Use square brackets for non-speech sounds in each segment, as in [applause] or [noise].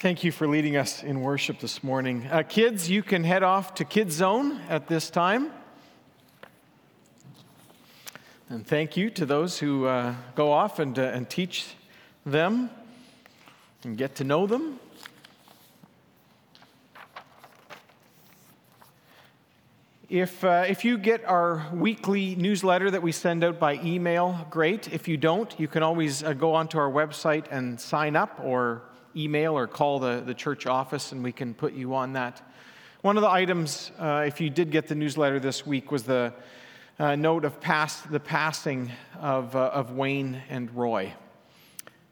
Thank you for leading us in worship this morning. Uh, kids, you can head off to Kids Zone at this time. And thank you to those who uh, go off and, uh, and teach them and get to know them. If, uh, if you get our weekly newsletter that we send out by email, great. If you don't, you can always uh, go onto our website and sign up or email or call the, the church office and we can put you on that. One of the items, uh, if you did get the newsletter this week, was the uh, note of past, the passing of, uh, of Wayne and Roy.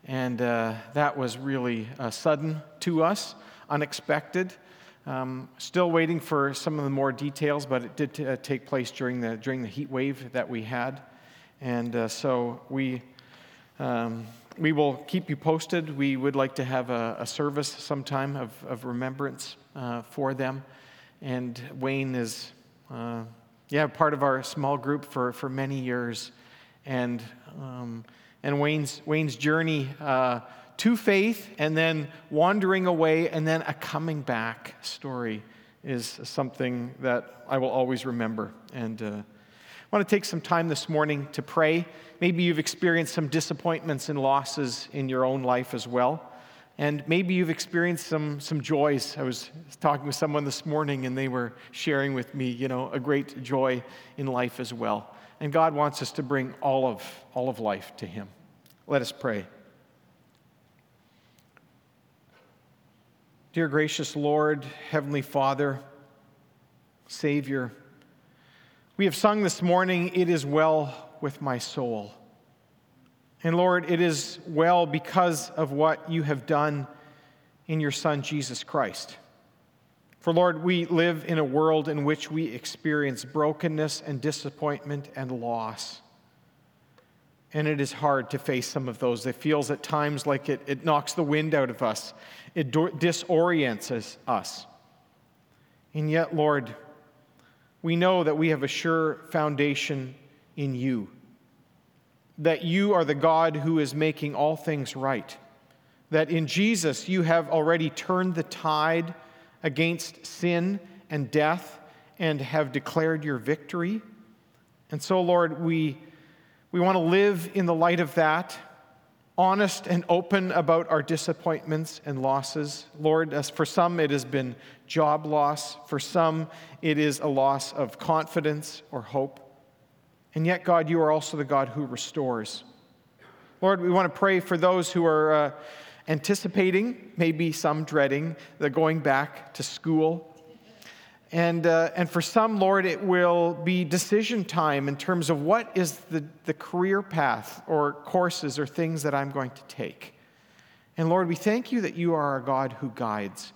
And uh, that was really sudden to us, unexpected. Um, still waiting for some of the more details, but it did t- uh, take place during the, during the heat wave that we had. And uh, so we, um, we will keep you posted. We would like to have a, a service sometime of, of remembrance uh, for them. And Wayne is, uh, yeah, part of our small group for, for many years. And, um, and Wayne's, Wayne's journey uh, to faith and then wandering away and then a coming back story is something that I will always remember. And uh, I want to take some time this morning to pray. Maybe you've experienced some disappointments and losses in your own life as well. And maybe you've experienced some, some joys. I was talking with someone this morning and they were sharing with me, you know, a great joy in life as well. And God wants us to bring all of, all of life to Him. Let us pray. Dear gracious Lord, Heavenly Father, Savior, we have sung this morning, It is well with my soul. And Lord, it is well because of what you have done in your Son, Jesus Christ. For Lord, we live in a world in which we experience brokenness and disappointment and loss. And it is hard to face some of those. It feels at times like it, it knocks the wind out of us, it do- disorients us. And yet, Lord, we know that we have a sure foundation in you, that you are the God who is making all things right, that in Jesus you have already turned the tide against sin and death and have declared your victory. And so, Lord, we we want to live in the light of that, honest and open about our disappointments and losses. Lord, as for some it has been job loss, for some it is a loss of confidence or hope. And yet, God, you are also the God who restores. Lord, we want to pray for those who are uh, anticipating, maybe some dreading, the going back to school and, uh, and for some, Lord, it will be decision time in terms of what is the, the career path or courses or things that I'm going to take. And Lord, we thank you that you are a God who guides.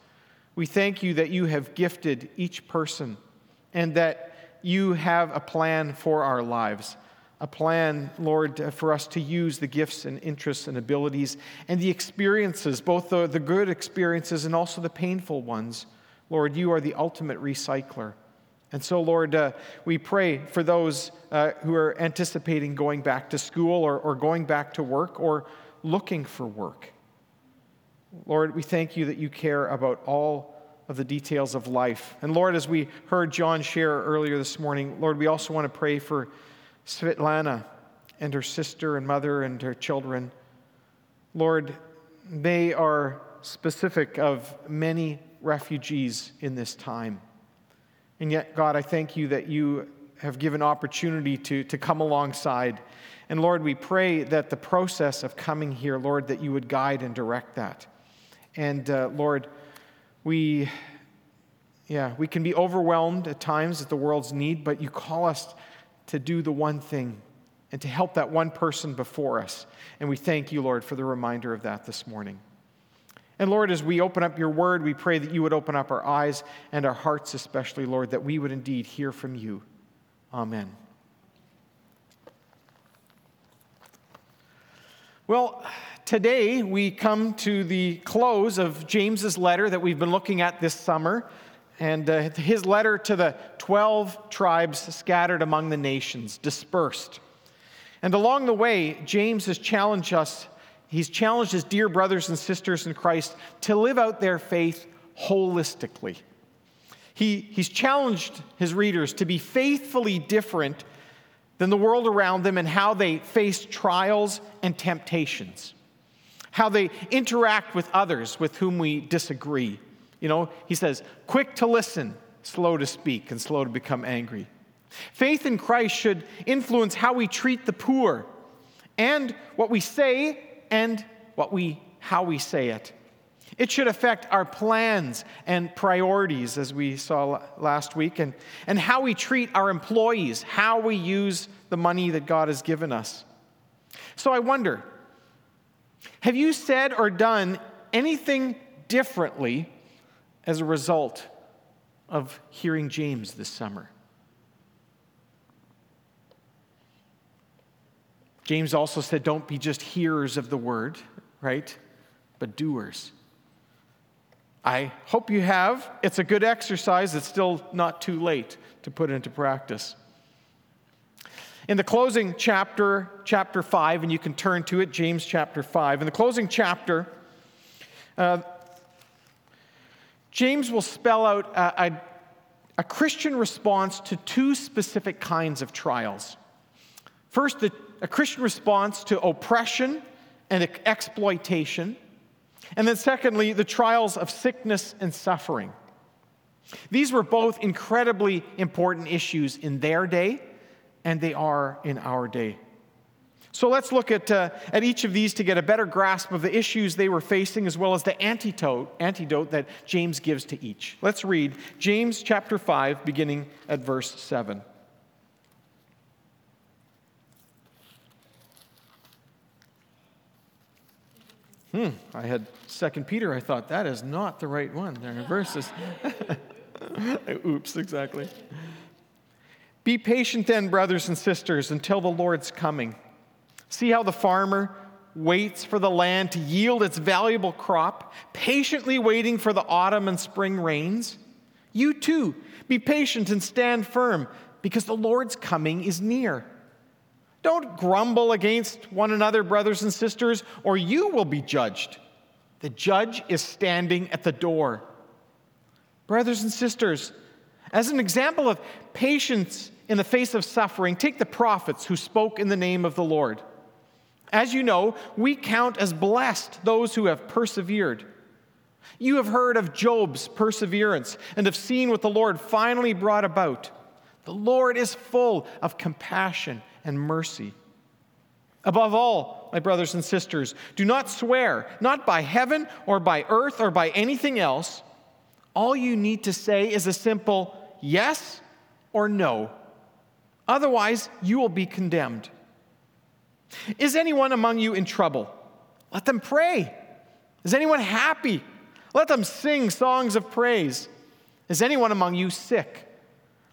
We thank you that you have gifted each person and that you have a plan for our lives. A plan, Lord, for us to use the gifts and interests and abilities and the experiences, both the, the good experiences and also the painful ones Lord, you are the ultimate recycler. And so, Lord, uh, we pray for those uh, who are anticipating going back to school or, or going back to work or looking for work. Lord, we thank you that you care about all of the details of life. And Lord, as we heard John share earlier this morning, Lord, we also want to pray for Svetlana and her sister and mother and her children. Lord, they are specific of many refugees in this time. And yet, God, I thank you that you have given opportunity to, to come alongside. And Lord, we pray that the process of coming here, Lord, that you would guide and direct that. And uh, Lord, we, yeah, we can be overwhelmed at times at the world's need, but you call us to do the one thing and to help that one person before us. And we thank you, Lord, for the reminder of that this morning. And Lord, as we open up your word, we pray that you would open up our eyes and our hearts, especially, Lord, that we would indeed hear from you. Amen. Well, today we come to the close of James's letter that we've been looking at this summer, and uh, his letter to the 12 tribes scattered among the nations, dispersed. And along the way, James has challenged us he's challenged his dear brothers and sisters in Christ to live out their faith holistically. He, he's challenged his readers to be faithfully different than the world around them and how they face trials and temptations, how they interact with others with whom we disagree. You know, he says, quick to listen, slow to speak, and slow to become angry. Faith in Christ should influence how we treat the poor and what we say and what we, how we say it. It should affect our plans and priorities, as we saw last week, and, and how we treat our employees, how we use the money that God has given us. So I wonder have you said or done anything differently as a result of hearing James this summer? James also said, don't be just hearers of the word, right? But doers. I hope you have. It's a good exercise. It's still not too late to put into practice. In the closing chapter, chapter 5, and you can turn to it, James chapter 5. In the closing chapter, uh, James will spell out a, a, a Christian response to two specific kinds of trials. First, the, a Christian response to oppression and exploitation. And then, secondly, the trials of sickness and suffering. These were both incredibly important issues in their day, and they are in our day. So let's look at, uh, at each of these to get a better grasp of the issues they were facing as well as the antidote, antidote that James gives to each. Let's read James chapter 5, beginning at verse 7. Hmm, I had Second Peter. I thought that is not the right one. There are verses. [laughs] Oops, exactly. Be patient then, brothers and sisters, until the Lord's coming. See how the farmer waits for the land to yield its valuable crop, patiently waiting for the autumn and spring rains. You too, be patient and stand firm, because the Lord's coming is near. Don't grumble against one another, brothers and sisters, or you will be judged. The judge is standing at the door. Brothers and sisters, as an example of patience in the face of suffering, take the prophets who spoke in the name of the Lord. As you know, we count as blessed those who have persevered. You have heard of Job's perseverance and have seen what the Lord finally brought about. The Lord is full of compassion and mercy. Above all, my brothers and sisters, do not swear, not by heaven or by earth or by anything else. All you need to say is a simple yes or no. Otherwise, you will be condemned. Is anyone among you in trouble? Let them pray. Is anyone happy? Let them sing songs of praise. Is anyone among you sick?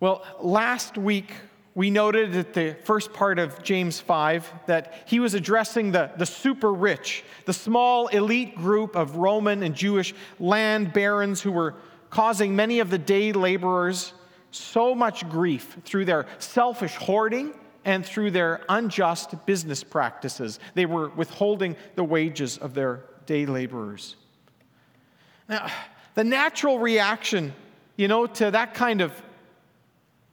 Well, last week we noted at the first part of James 5 that he was addressing the, the super rich, the small elite group of Roman and Jewish land barons who were causing many of the day laborers so much grief through their selfish hoarding and through their unjust business practices. They were withholding the wages of their day laborers. Now, the natural reaction, you know, to that kind of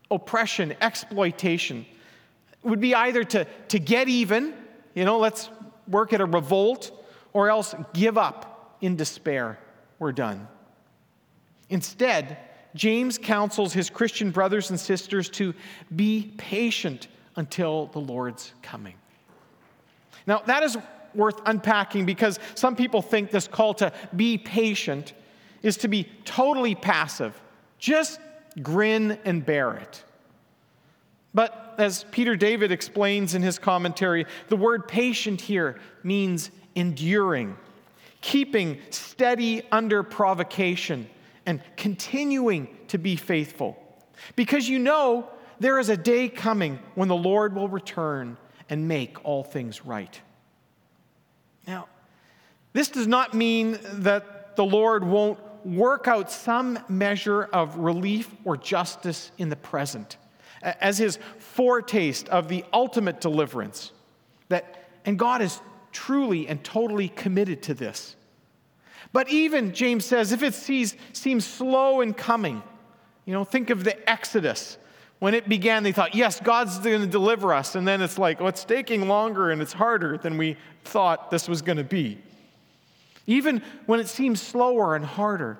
oppression, exploitation, would be either to, to get even, you know, let's work at a revolt, or else give up in despair. We're done. Instead, James counsels his Christian brothers and sisters to be patient until the Lord's coming. Now, that is worth unpacking because some people think this call to be patient is to be totally passive, just grin and bear it. But as Peter Davids explains in his commentary, the word patient here means enduring, keeping steady under provocation, and continuing to be faithful. Because you know there is a day coming when the Lord will return and make all things right. Now, this does not mean that the Lord won't work out some measure of relief or justice in the present as his foretaste of the ultimate deliverance. That, and God is truly and totally committed to this. But even, James says, if it sees, seems slow in coming, you know, think of the Exodus. When it began, they thought, yes, God's going to deliver us. And then it's like, oh, it's taking longer and it's harder than we thought this was going to be. Even when it seems slower and harder,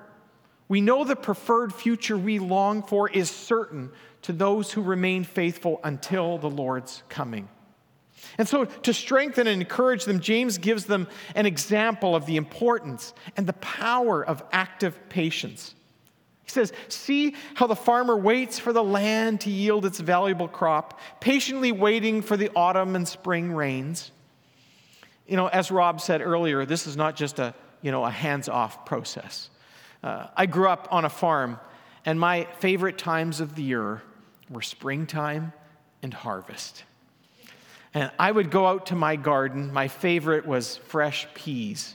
we know the preferred future we long for is certain to those who remain faithful until the Lord's coming. And so, to strengthen and encourage them, James gives them an example of the importance and the power of active patience. He says, See how the farmer waits for the land to yield its valuable crop, patiently waiting for the autumn and spring rains. You know, as Rob said earlier, this is not just a, you know, a hands off process. Uh, I grew up on a farm, and my favorite times of the year were springtime and harvest. And I would go out to my garden. My favorite was fresh peas.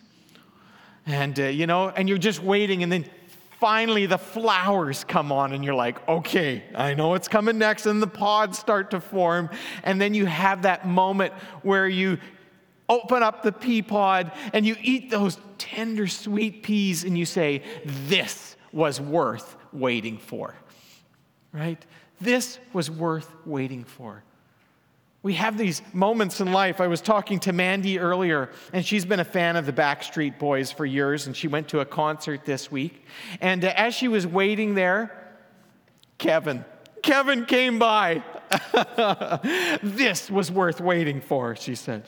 And, uh, you know, and you're just waiting, and then finally the flowers come on, and you're like, okay, I know it's coming next. And the pods start to form. And then you have that moment where you open up the pea pod and you eat those tender, sweet peas, and you say, this was worth waiting for. Right? This was worth waiting for. We have these moments in life. I was talking to Mandy earlier, and she's been a fan of the Backstreet Boys for years, and she went to a concert this week. And uh, as she was waiting there, Kevin, Kevin came by. [laughs] this was worth waiting for, she said.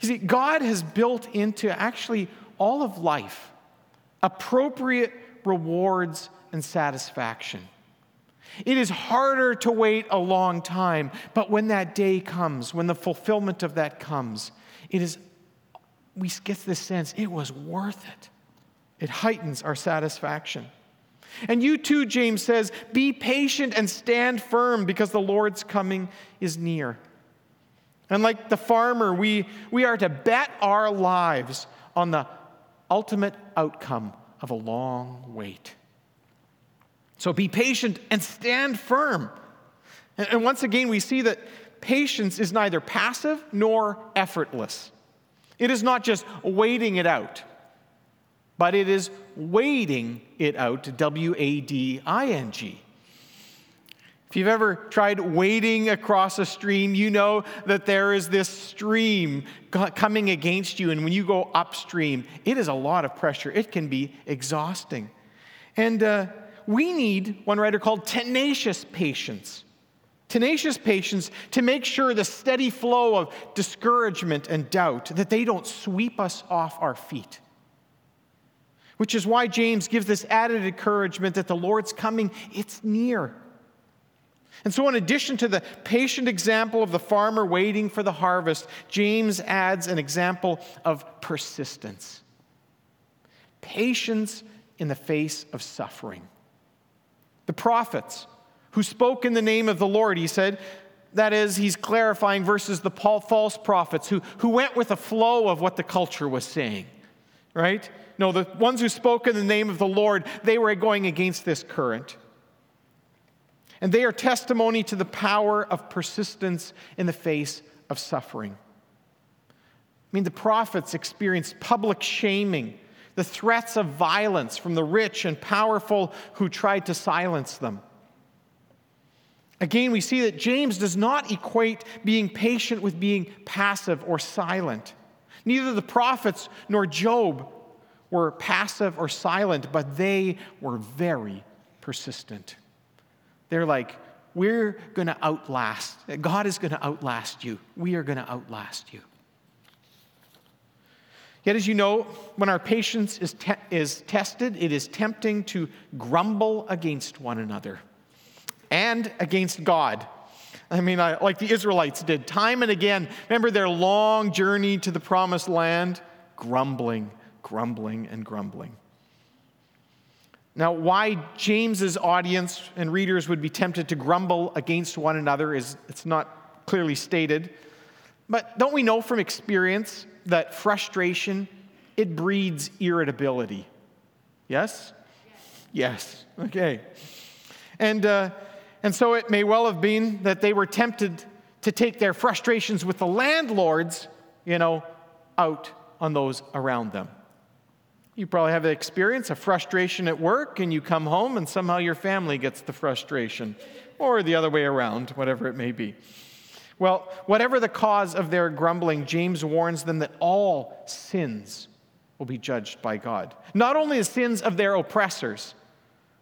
You see, God has built into actually all of life appropriate rewards and satisfaction. It is harder to wait a long time, but when that day comes, when the fulfillment of that comes, it is, we get this sense it was worth it. It heightens our satisfaction. And you too, James says, be patient and stand firm because the Lord's coming is near. And like the farmer, we, we are to bet our lives on the ultimate outcome of a long wait. So be patient and stand firm. And, and once again, we see that patience is neither passive nor effortless. It is not just waiting it out, but it is waiting it out, W A D I N G. If you've ever tried wading across a stream, you know that there is this stream coming against you. And when you go upstream, it is a lot of pressure. It can be exhausting. And uh, we need, one writer called tenacious patience. Tenacious patience to make sure the steady flow of discouragement and doubt that they don't sweep us off our feet. Which is why James gives this added encouragement that the Lord's coming, it's near. And so, in addition to the patient example of the farmer waiting for the harvest, James adds an example of persistence patience in the face of suffering. The prophets who spoke in the name of the Lord, he said, that is, he's clarifying versus the false prophets who, who went with the flow of what the culture was saying, right? No, the ones who spoke in the name of the Lord, they were going against this current. And they are testimony to the power of persistence in the face of suffering. I mean, the prophets experienced public shaming the threats of violence from the rich and powerful who tried to silence them. Again, we see that James does not equate being patient with being passive or silent. Neither the prophets nor Job were passive or silent, but they were very persistent. They're like, we're going to outlast. God is going to outlast you. We are going to outlast you. Yet, as you know, when our patience is, te- is tested, it is tempting to grumble against one another and against God. I mean, I, like the Israelites did time and again. Remember their long journey to the promised land? Grumbling, grumbling, and grumbling. Now, why James's audience and readers would be tempted to grumble against one another is it's not clearly stated. But don't we know from experience that frustration it breeds irritability? Yes? Yes. Okay. And uh, and so it may well have been that they were tempted to take their frustrations with the landlords, you know, out on those around them. You probably have the experience of frustration at work, and you come home, and somehow your family gets the frustration, or the other way around, whatever it may be. Well, whatever the cause of their grumbling, James warns them that all sins will be judged by God. Not only the sins of their oppressors,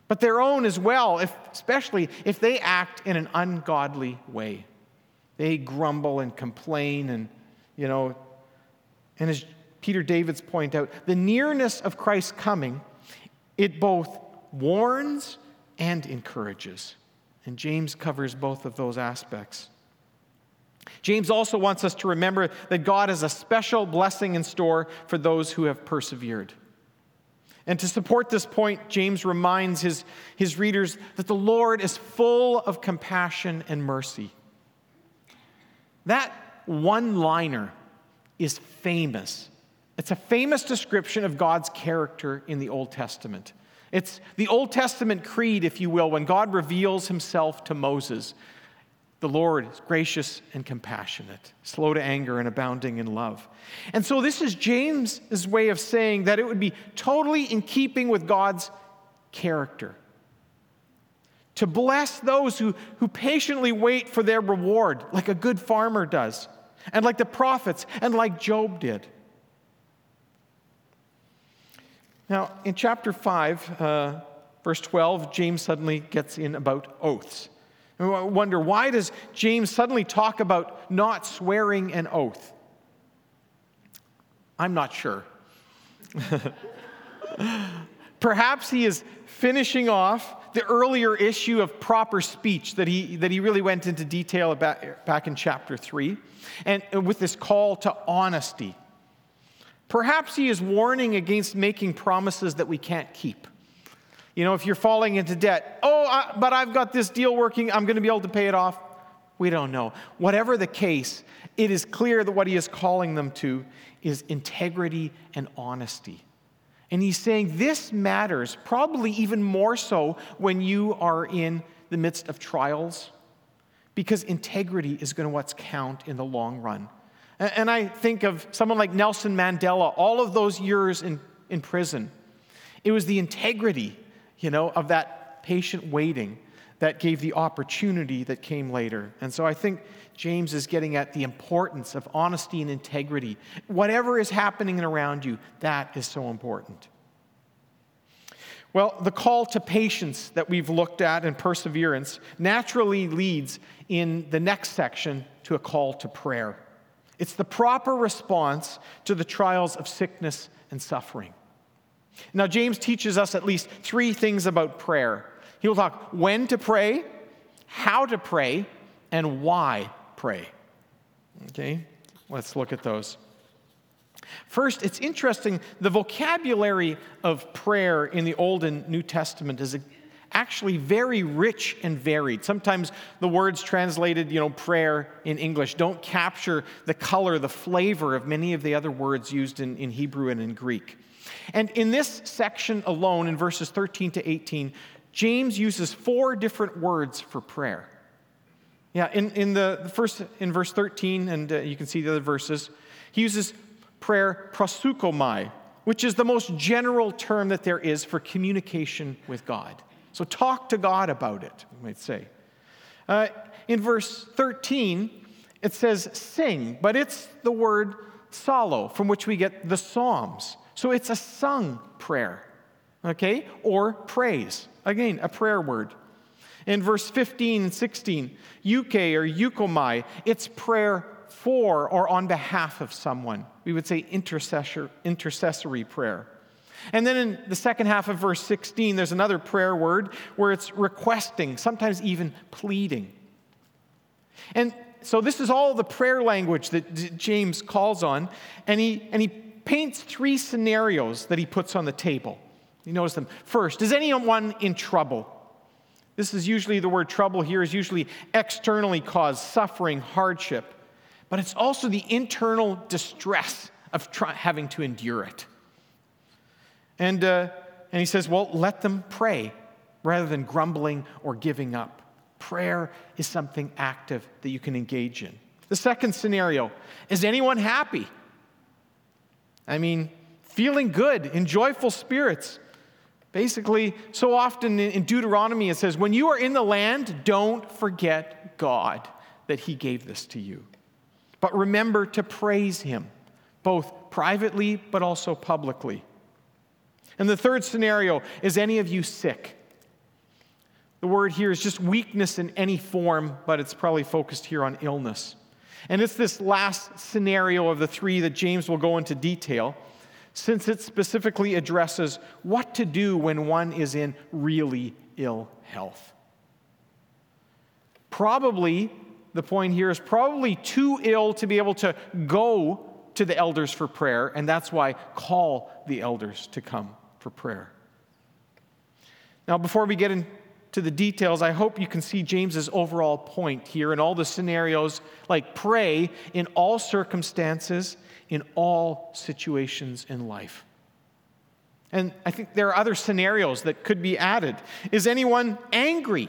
but their own as well, if, especially if they act in an ungodly way. They grumble and complain, and, you know, and as Peter Davids point out, the nearness of Christ's coming, it both warns and encourages. And James covers both of those aspects. James also wants us to remember that God has a special blessing in store for those who have persevered. And to support this point, James reminds his, his readers that the Lord is full of compassion and mercy. That one liner is famous it's a famous description of God's character in the Old Testament. It's the Old Testament creed, if you will, when God reveals himself to Moses. The Lord is gracious and compassionate, slow to anger and abounding in love. And so, this is James's way of saying that it would be totally in keeping with God's character to bless those who, who patiently wait for their reward, like a good farmer does, and like the prophets, and like Job did. Now, in chapter 5, uh, verse 12, James suddenly gets in about oaths. And I wonder, why does James suddenly talk about not swearing an oath? I'm not sure. [laughs] Perhaps he is finishing off the earlier issue of proper speech that he, that he really went into detail about back in chapter 3, and with this call to honesty. Perhaps he is warning against making promises that we can't keep. You know, if you're falling into debt, oh, I, but I've got this deal working, I'm going to be able to pay it off. We don't know. Whatever the case, it is clear that what he is calling them to is integrity and honesty. And he's saying this matters probably even more so when you are in the midst of trials, because integrity is going to what's count in the long run. And I think of someone like Nelson Mandela, all of those years in, in prison. It was the integrity, you know, of that patient waiting that gave the opportunity that came later. And so I think James is getting at the importance of honesty and integrity. Whatever is happening around you, that is so important. Well, the call to patience that we've looked at and perseverance naturally leads in the next section to a call to prayer. It's the proper response to the trials of sickness and suffering. Now, James teaches us at least three things about prayer. He will talk when to pray, how to pray, and why pray. Okay, let's look at those. First, it's interesting the vocabulary of prayer in the Old and New Testament is actually very rich and varied. Sometimes the words translated, you know, prayer in English don't capture the color, the flavor of many of the other words used in, in Hebrew and in Greek. And in this section alone, in verses 13 to 18, James uses four different words for prayer. Yeah, in, in the, the first, in verse 13, and uh, you can see the other verses, he uses prayer proseuchomai, which is the most general term that there is for communication with God. So talk to God about it, we might say. Uh, in verse 13, it says sing, but it's the word psallo, from which we get the Psalms. So it's a sung prayer, okay? Or praise. Again, a prayer word. In verse 15 and 16, euche or euchomai, it's prayer for or on behalf of someone. We would say intercessor, intercessory prayer. And then in the second half of verse 16, there's another prayer word where it's requesting, sometimes even pleading. And so this is all the prayer language that James calls on, and he, and he paints three scenarios that he puts on the table. You notice them. First, is anyone in trouble? This is usually the word trouble here is usually externally caused suffering, hardship, but it's also the internal distress of try, having to endure it. And, uh, and he says, well, let them pray rather than grumbling or giving up. Prayer is something active that you can engage in. The second scenario is anyone happy? I mean, feeling good, in joyful spirits. Basically, so often in Deuteronomy it says, when you are in the land, don't forget God that He gave this to you. But remember to praise Him, both privately but also publicly. And the third scenario is any of you sick? The word here is just weakness in any form, but it's probably focused here on illness. And it's this last scenario of the three that James will go into detail, since it specifically addresses what to do when one is in really ill health. Probably, the point here is probably too ill to be able to go to the elders for prayer, and that's why call the elders to come for prayer. Now, before we get into the details, I hope you can see James's overall point here in all the scenarios like pray in all circumstances, in all situations in life. And I think there are other scenarios that could be added. Is anyone angry,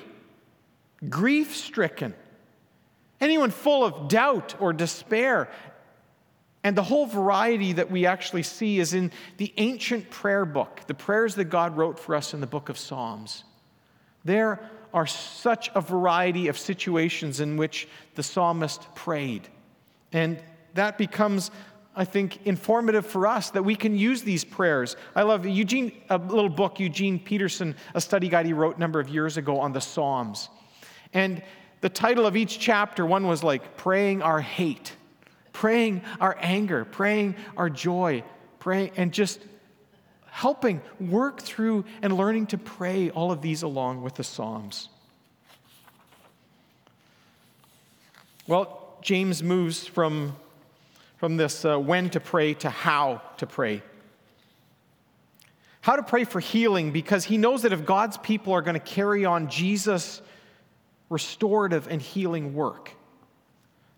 grief stricken? Anyone full of doubt or despair? And the whole variety that we actually see is in the ancient prayer book, the prayers that God wrote for us in the book of Psalms. There are such a variety of situations in which the psalmist prayed. And that becomes, I think, informative for us that we can use these prayers. I love Eugene, a little book, Eugene Peterson, a study guide he wrote a number of years ago on the Psalms. And the title of each chapter, one was like praying our hate, praying our anger, praying our joy, praying, and just helping work through and learning to pray all of these along with the Psalms. Well, James moves from, from this uh, when to pray to how to pray. How to pray for healing because he knows that if God's people are going to carry on Jesus' restorative and healing work,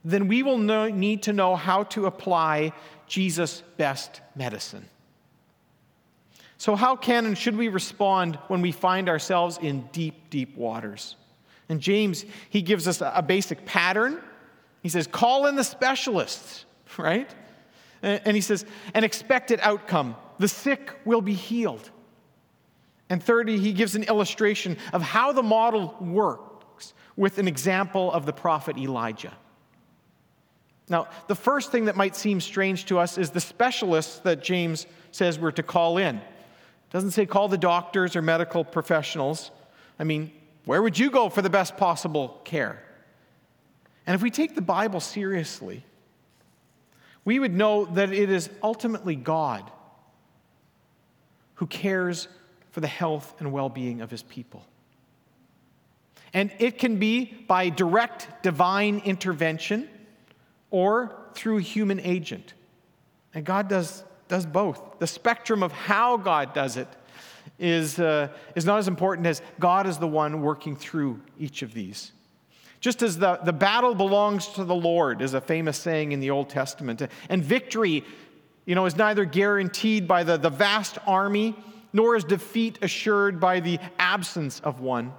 then we will know, need to know how to apply Jesus' best medicine. So, how can and should we respond when we find ourselves in deep, deep waters? And James, he gives us a basic pattern. He says, call in the specialists, [laughs] right? And he says, an expected outcome the sick will be healed. And thirdly, he gives an illustration of how the model works with an example of the prophet Elijah. Now, the first thing that might seem strange to us is the specialists that James says we're to call in. It doesn't say call the doctors or medical professionals. I mean, where would you go for the best possible care? And if we take the Bible seriously, we would know that it is ultimately God who cares for the health and well being of his people. And it can be by direct divine intervention or through human agent. And God does does both. The spectrum of how God does it is, uh, is not as important as God is the one working through each of these. Just as the, the battle belongs to the Lord, is a famous saying in the Old Testament, and victory you know, is neither guaranteed by the, the vast army, nor is defeat assured by the absence of one.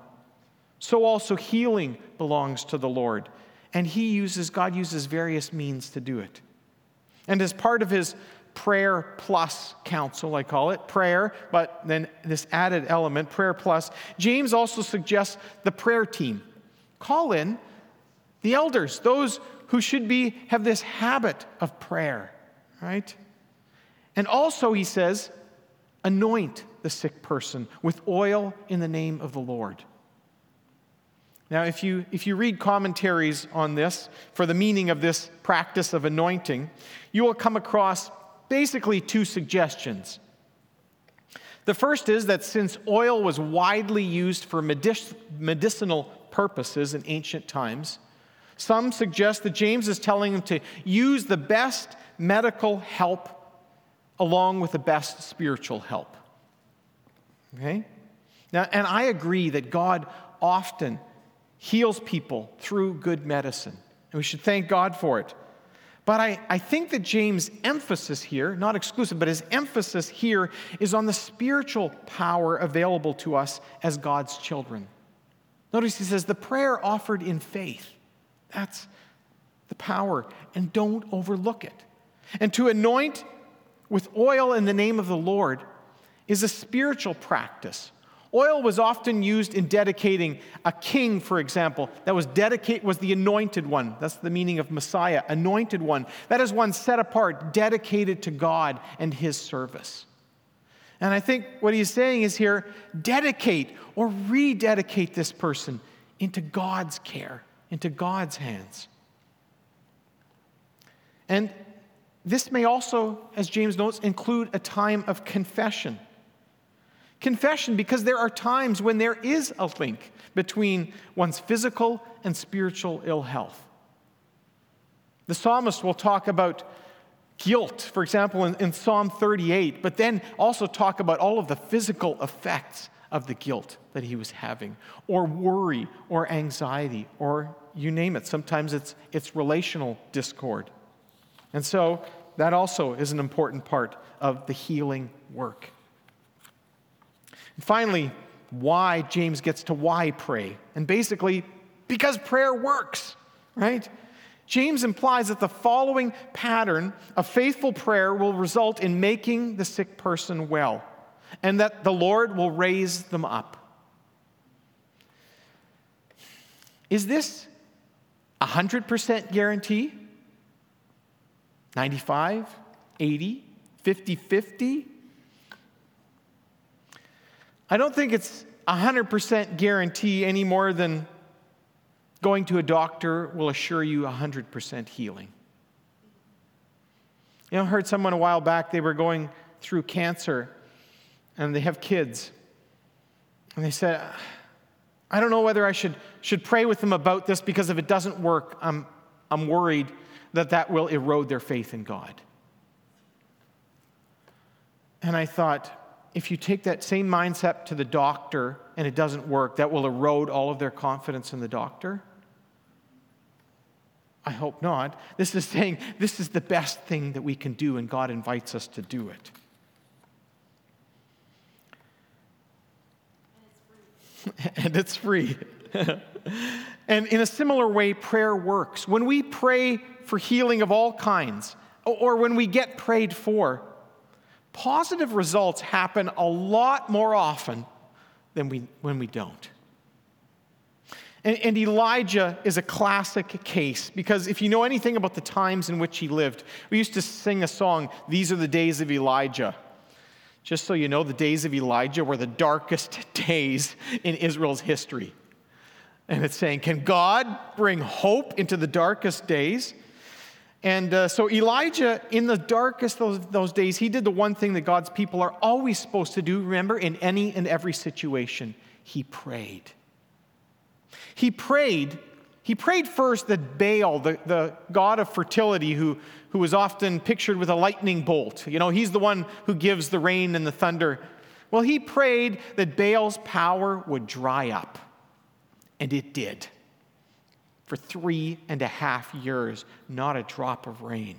So also healing belongs to the Lord. And he uses, God uses various means to do it. And as part of his prayer plus counsel, I call it prayer, but then this added element, prayer plus. James also suggests the prayer team. call in the elders, those who should be have this habit of prayer, right? And also, he says, anoint the sick person with oil in the name of the Lord. Now, if you, if you read commentaries on this for the meaning of this practice of anointing, you will come across basically two suggestions. The first is that since oil was widely used for medic- medicinal purposes in ancient times, some suggest that James is telling them to use the best medical help along with the best spiritual help. Okay? Now, and I agree that God often heals people through good medicine, and we should thank God for it. But I, I think that James' emphasis here, not exclusive, but his emphasis here is on the spiritual power available to us as God's children. Notice he says, the prayer offered in faith. That's the power, and don't overlook it. And to anoint with oil in the name of the Lord is a spiritual practice Oil was often used in dedicating a king, for example, that was dedicate was the anointed one. That's the meaning of Messiah, anointed one. That is one set apart, dedicated to God and his service. And I think what he's saying is here dedicate or rededicate this person into God's care, into God's hands. And this may also, as James notes, include a time of confession. Confession, because there are times when there is a link between one's physical and spiritual ill health. The psalmist will talk about guilt, for example, in, in, Psalm 38, but then also talk about all of the physical effects of the guilt that he was having, or worry, or anxiety, or you name it. Sometimes it's, it's relational discord. And so that also is an important part of the healing work. Finally, why James gets to why pray. And basically, because prayer works, right? James implies that the following pattern of faithful prayer will result in making the sick person well, and that the Lord will raise them up. Is this a 100% guarantee? 95, 80, 50 50? I don't think it's a 100% guarantee any more than going to a doctor will assure you 100% healing. You know, I heard someone a while back, they were going through cancer and they have kids. And they said, I don't know whether I should, should pray with them about this because if it doesn't work, I'm, I'm worried that that will erode their faith in God. And I thought, if you take that same mindset to the doctor and it doesn't work, that will erode all of their confidence in the doctor? I hope not. This is saying this is the best thing that we can do, and God invites us to do it. [laughs] and it's free. [laughs] and in a similar way, prayer works. When we pray for healing of all kinds, or when we get prayed for, positive results happen a lot more often than we, when we don't. And, and, Elijah is a classic case because if you know anything about the times in which he lived, we used to sing a song, These Are the Days of Elijah. Just so you know, the days of Elijah were the darkest [laughs] days in Israel's history. And it's saying, Can God bring hope into the darkest days? And uh, so Elijah, in the darkest those, those days, he did the one thing that God's people are always supposed to do, remember, in any and every situation. He prayed. He prayed. He prayed first that Baal, the, the god of fertility, who, who was often pictured with a lightning bolt, you know, he's the one who gives the rain and the thunder. Well, he prayed that Baal's power would dry up, and it did for three and a half years, not a drop of rain.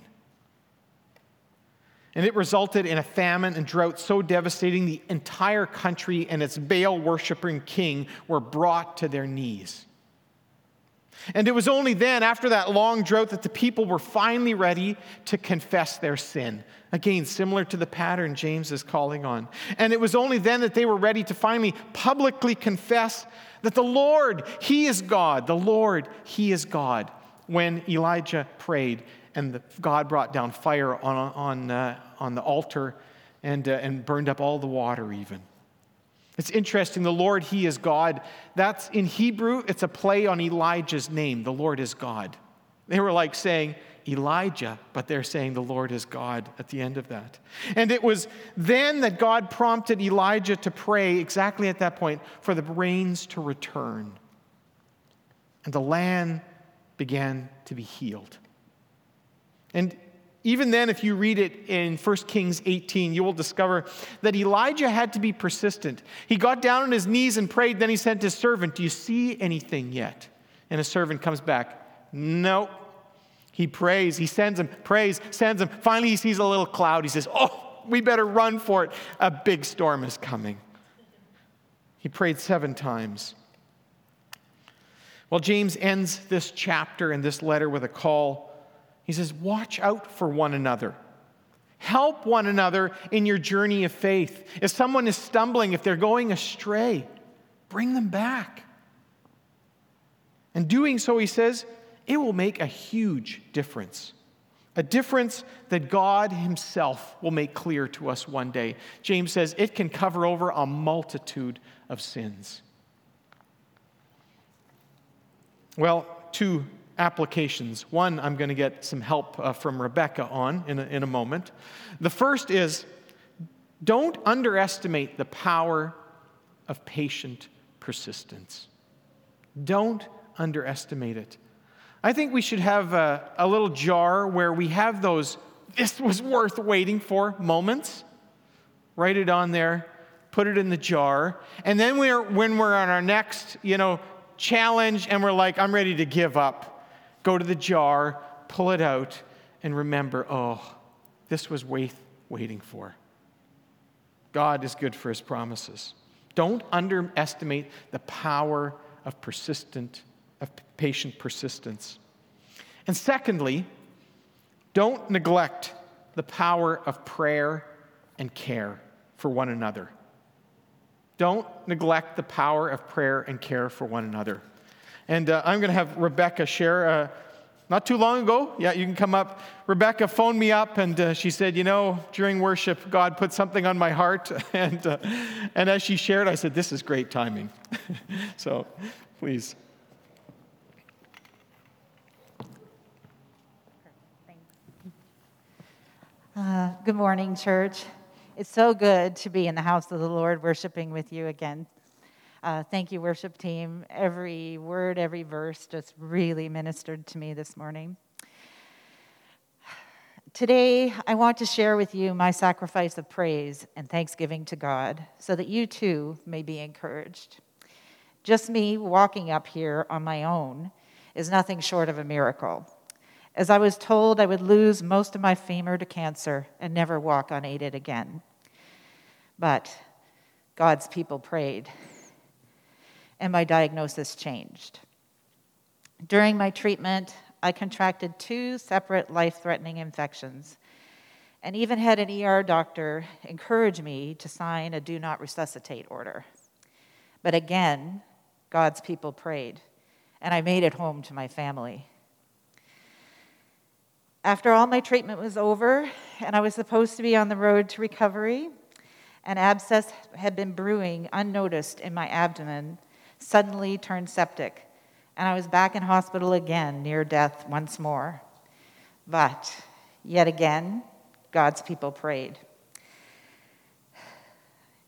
And it resulted in a famine and drought so devastating the entire country and its Baal worshiping king were brought to their knees. And it was only then, after that long drought, that the people were finally ready to confess their sin. Again, similar to the pattern James is calling on. And it was only then that they were ready to finally publicly confess that the Lord, He is God. The Lord, He is God. When Elijah prayed and the, God brought down fire on, on, uh, on the altar and, uh, and burned up all the water, even. It's interesting. The Lord, He is God. That's in Hebrew, it's a play on Elijah's name. The Lord is God. They were like saying, Elijah, but they're saying the Lord is God at the end of that. And it was then that God prompted Elijah to pray, exactly at that point, for the rains to return. And the land began to be healed. And even then, if you read it in 1 Kings 18, you will discover that Elijah had to be persistent. He got down on his knees and prayed, then he sent his servant, Do you see anything yet? And his servant comes back, No. He prays, he sends him, prays, sends him. Finally, he sees a little cloud. He says, Oh, we better run for it. A big storm is coming. He prayed seven times. Well, James ends this chapter and this letter with a call he says, Watch out for one another. Help one another in your journey of faith. If someone is stumbling, if they're going astray, bring them back. And doing so, he says, it will make a huge difference. A difference that God Himself will make clear to us one day. James says it can cover over a multitude of sins. Well, two applications. One, I'm going to get some help uh, from Rebecca on in a, in a moment. The first is don't underestimate the power of patient persistence. Don't underestimate it. I think we should have a, a little jar where we have those, this was worth waiting for moments. Write it on there, put it in the jar. And then we're, when we're on our next, you know, challenge and we're like, I'm ready to give up go to the jar, pull it out, and remember, oh, this was worth waiting for. God is good for his promises. Don't underestimate the power of persistent, of patient persistence. And secondly, don't neglect the power of prayer and care for one another. Don't neglect the power of prayer and care for one another. And uh, I'm going to have Rebecca share. Uh, not too long ago, yeah, you can come up. Rebecca phoned me up and uh, she said, You know, during worship, God put something on my heart. [laughs] and, uh, and as she shared, I said, This is great timing. [laughs] so please. Uh, good morning, church. It's so good to be in the house of the Lord, worshiping with you again uh, thank you, worship team. Every word, every verse just really ministered to me this morning. Today, I want to share with you my sacrifice of praise and thanksgiving to God so that you too may be encouraged. Just me walking up here on my own is nothing short of a miracle. As I was told, I would lose most of my femur to cancer and never walk unaided again. But God's people prayed, and my diagnosis changed. During my treatment, I contracted two separate life threatening infections and even had an ER doctor encourage me to sign a do not resuscitate order. But again, God's people prayed, and I made it home to my family. After all my treatment was over, and I was supposed to be on the road to recovery, an abscess had been brewing unnoticed in my abdomen suddenly turned septic, and I was back in hospital again, near death once more. But yet again, God's people prayed.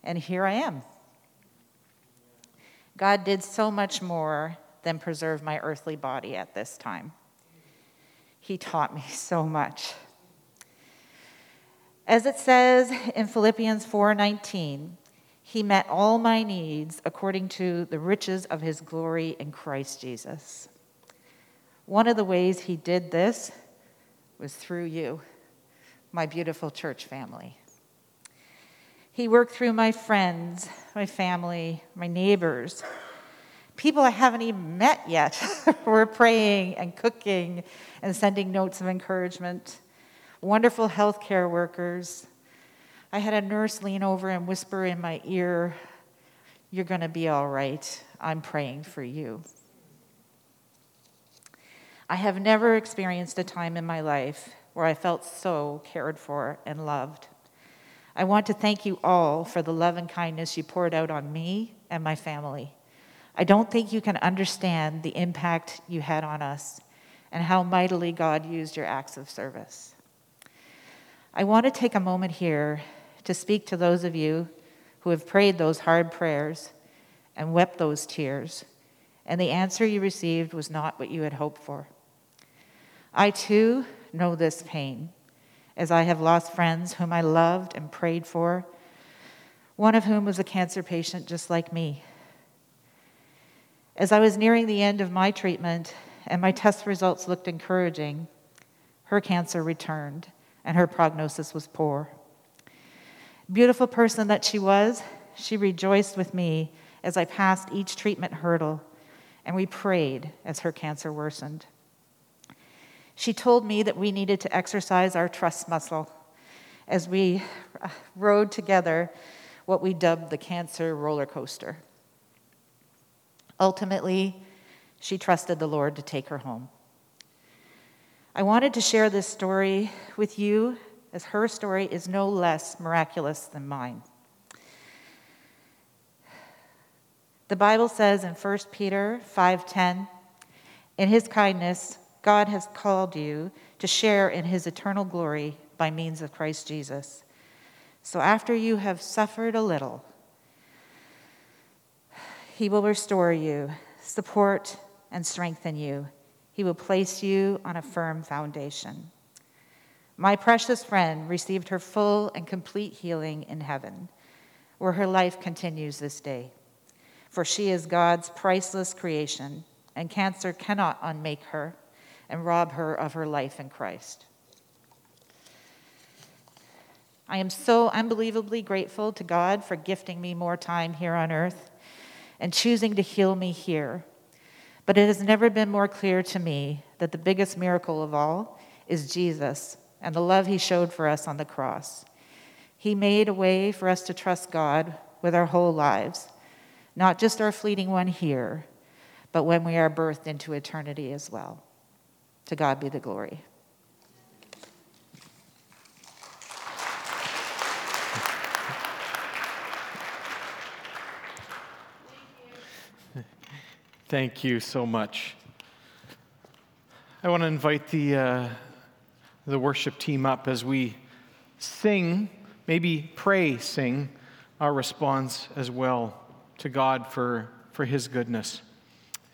And here I am. God did so much more than preserve my earthly body at this time. He taught me [laughs] so much. As it says in Philippians 4:19, he met all my needs according to the riches of his glory in Christ Jesus. One of the ways he did this was through you, my beautiful church family. He worked through my friends, my family, my neighbors, people I haven't even met yet [laughs] were praying and cooking and sending notes of encouragement. Wonderful healthcare workers. I had a nurse lean over and whisper in my ear, You're going to be all right. I'm praying for you. I have never experienced a time in my life where I felt so cared for and loved. I want to thank you all for the love and kindness you poured out on me and my family. I don't think you can understand the impact you had on us and how mightily God used your acts of service. I want to take a moment here to speak to those of you who have prayed those hard prayers and wept those tears, and the answer you received was not what you had hoped for. I too know this pain, as I have lost friends whom I loved and prayed for, one of whom was a cancer patient just like me. As I was nearing the end of my treatment and my test results looked encouraging, her cancer returned and her prognosis was poor. Beautiful person that she was, she rejoiced with me as I passed each treatment hurdle, and we prayed as her cancer worsened. She told me that we needed to exercise our trust muscle as we rode together what we dubbed the cancer roller coaster. Ultimately, she trusted the Lord to take her home. I wanted to share this story with you as her story is no less miraculous than mine. The Bible says in 1 Peter 5:10, "In his kindness God has called you to share in his eternal glory by means of Christ Jesus. So after you have suffered a little, he will restore you, support, and strengthen you. He will place you on a firm foundation. My precious friend received her full and complete healing in heaven, where her life continues this day. For she is God's priceless creation, and cancer cannot unmake her and rob her of her life in Christ. I am so unbelievably grateful to God for gifting me more time here on earth and choosing to heal me here. But it has never been more clear to me that the biggest miracle of all is Jesus and the love he showed for us on the cross. He made a way for us to trust God with our whole lives, not just our fleeting one here, but when we are birthed into eternity as well. To God be the glory. Thank you so much. I want to invite the, uh, the worship team up as we sing, maybe pray, sing our response as well to God for, for His goodness.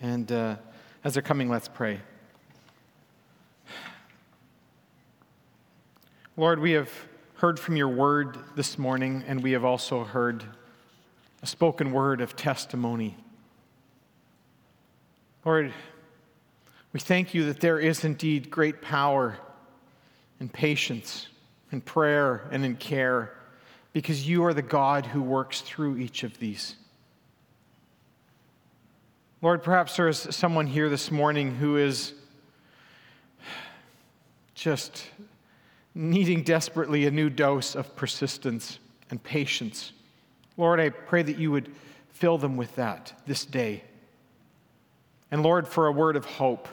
And uh, as they're coming, let's pray. Lord, we have heard from your word this morning, and we have also heard a spoken word of testimony. Lord, we thank you that there is indeed great power in patience, in prayer, and in care, because you are the God who works through each of these. Lord, perhaps there is someone here this morning who is just needing desperately a new dose of persistence and patience. Lord, I pray that you would fill them with that this day. And Lord, for a word of hope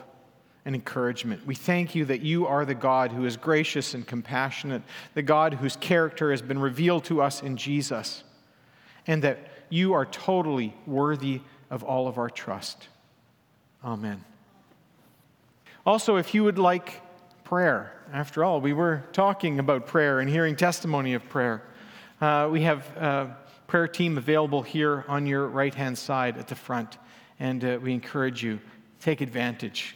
and encouragement, we thank you that you are the God who is gracious and compassionate, the God whose character has been revealed to us in Jesus, and that you are totally worthy of all of our trust. Amen. Also, if you would like prayer. After all, we were talking about prayer and hearing testimony of prayer. Uh, we have a prayer team available here on your right hand side at the front, and uh, we encourage you take advantage